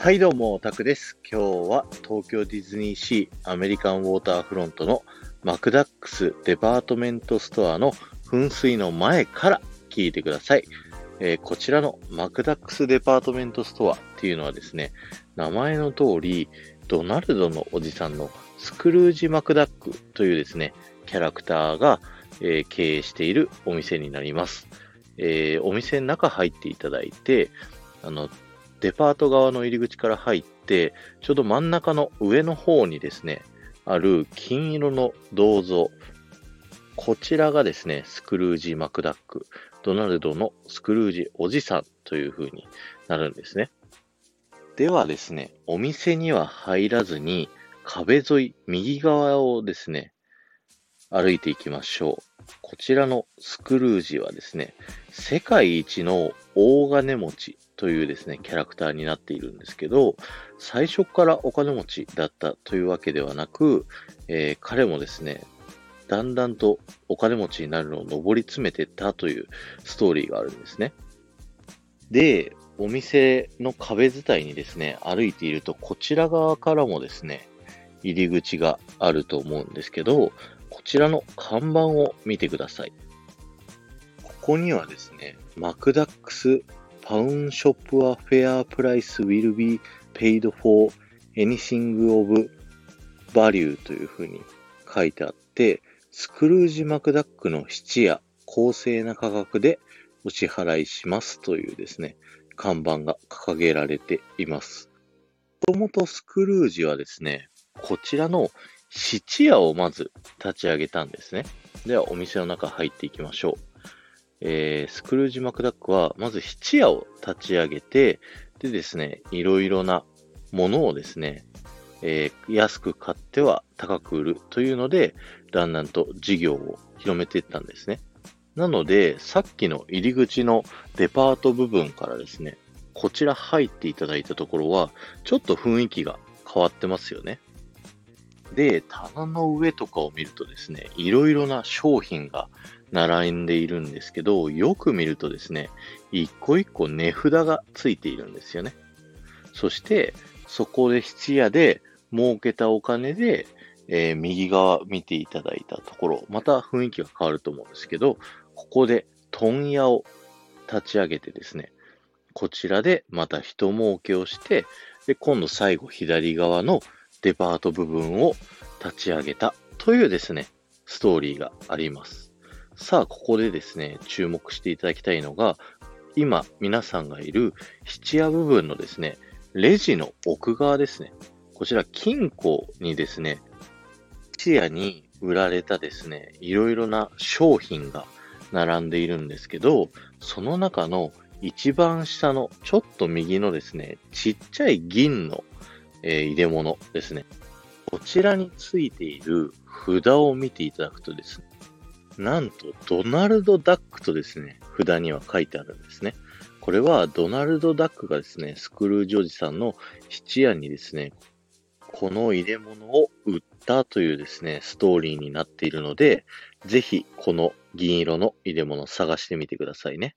はいどうも、オタクです。今日は東京ディズニーシーアメリカンウォーターフロントのマクダックスデパートメントストアの噴水の前から聞いてください。えーこちらのマクダックスデパートメントストアっていうのはですね、名前の通り、ドナルドのおじさんのスクルージ・マクダックというですね、キャラクターが、えー経営しているお店になります。えーお店の中入っていただいて、あの、デパート側の入り口から入って、ちょうど真ん中の上の方にですね、ある金色の銅像。こちらがですね、スクルージ・マクダック、ドナルドのスクルージおじさんという風になるんですね。ではですね、お店には入らずに、壁沿い、右側をですね、歩いていきましょう。こちらのスクルージはですね、世界一の大金持ちというですね、キャラクターになっているんですけど、最初からお金持ちだったというわけではなく、えー彼もですね、だんだんとお金持ちになるのを上り詰めてったというストーリーがあるんですね。で、お店の壁伝いにですね、歩いていると、こちら側からもですね、入り口があると思うんですけど、こちらの看板を見てください。ここにはですね、マクダックスパウンショップはフェアプライス will be paid for anything of value というふうに書いてあって、スクルージ・マクダックの質や公正な価格でお支払いしますというですね、看板が掲げられています。もともとスクルージはですね、こちらの質屋をまず立ち上げたんですね。ではお店の中入っていきましょう。えー、スクルージ・マクダックはまず質屋を立ち上げて、でですね、いろいろなものをですね、えー安く買っては高く売るというので、だんだんと事業を広めていったんですね。なので、さっきの入り口のデパート部分からですね、こちら入っていただいたところは、ちょっと雰囲気が変わってますよね。で、棚の上とかを見るとですね、いろいろな商品が並んでいるんですけど、よく見るとですね、一個一個値札がついているんですよね。そして、そこで質屋で儲けたお金で、えー右側見ていただいたところ、また雰囲気が変わると思うんですけど、ここで問屋を立ち上げてですね、こちらでまた人儲けをして、で、今度最後左側のデパート部分を立ち上げたというですね、ストーリーがあります。さあ、ここでですね、注目していただきたいのが、今皆さんがいる質屋部分のですね、レジの奥側ですね。こちら金庫にですね、質屋に売られたですね、いろいろな商品が並んでいるんですけど、その中の一番下のちょっと右のですね、ちっちゃい銀の、えー入れ物ですね。こちらについている札を見ていただくとですね、なんとドナルド・ダックとですね、札には書いてあるんですね。これはドナルド・ダックがですね、スクルージおじさんの質屋にですね、この入れ物を売ったというですね、ストーリーになっているので、ぜひこの銀色の入れ物を探してみてくださいね。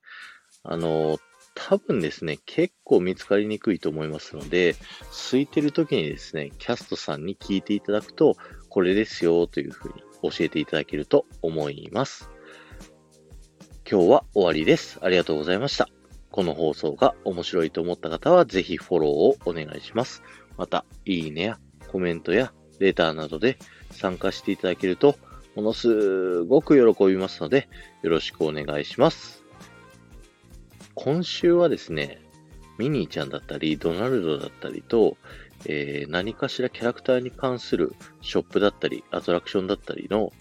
あの、多分ですね、結構見つかりにくいと思いますので、空いてる時にですね、キャストさんに聞いていただくと、これですよというふうに教えていただけると思います。今日は終わりです。ありがとうございました。この放送が面白いと思った方は、ぜひフォローをお願いします。また、いいねやコメントやレターなどで参加していただけると、ものすごく喜びますので、よろしくお願いします。今週はですね、ミニーちゃんだったり、ドナルドだったりと、えー何かしらキャラクターに関するショップだったり、アトラクションだったりの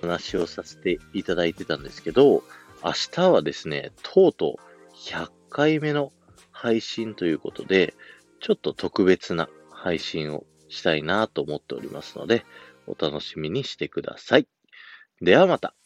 話をさせていただいてたんですけど、明日はですね、とうとう100回目の配信ということで、ちょっと特別な配信をしたいなと思っておりますので、お楽しみにしてください。ではまた。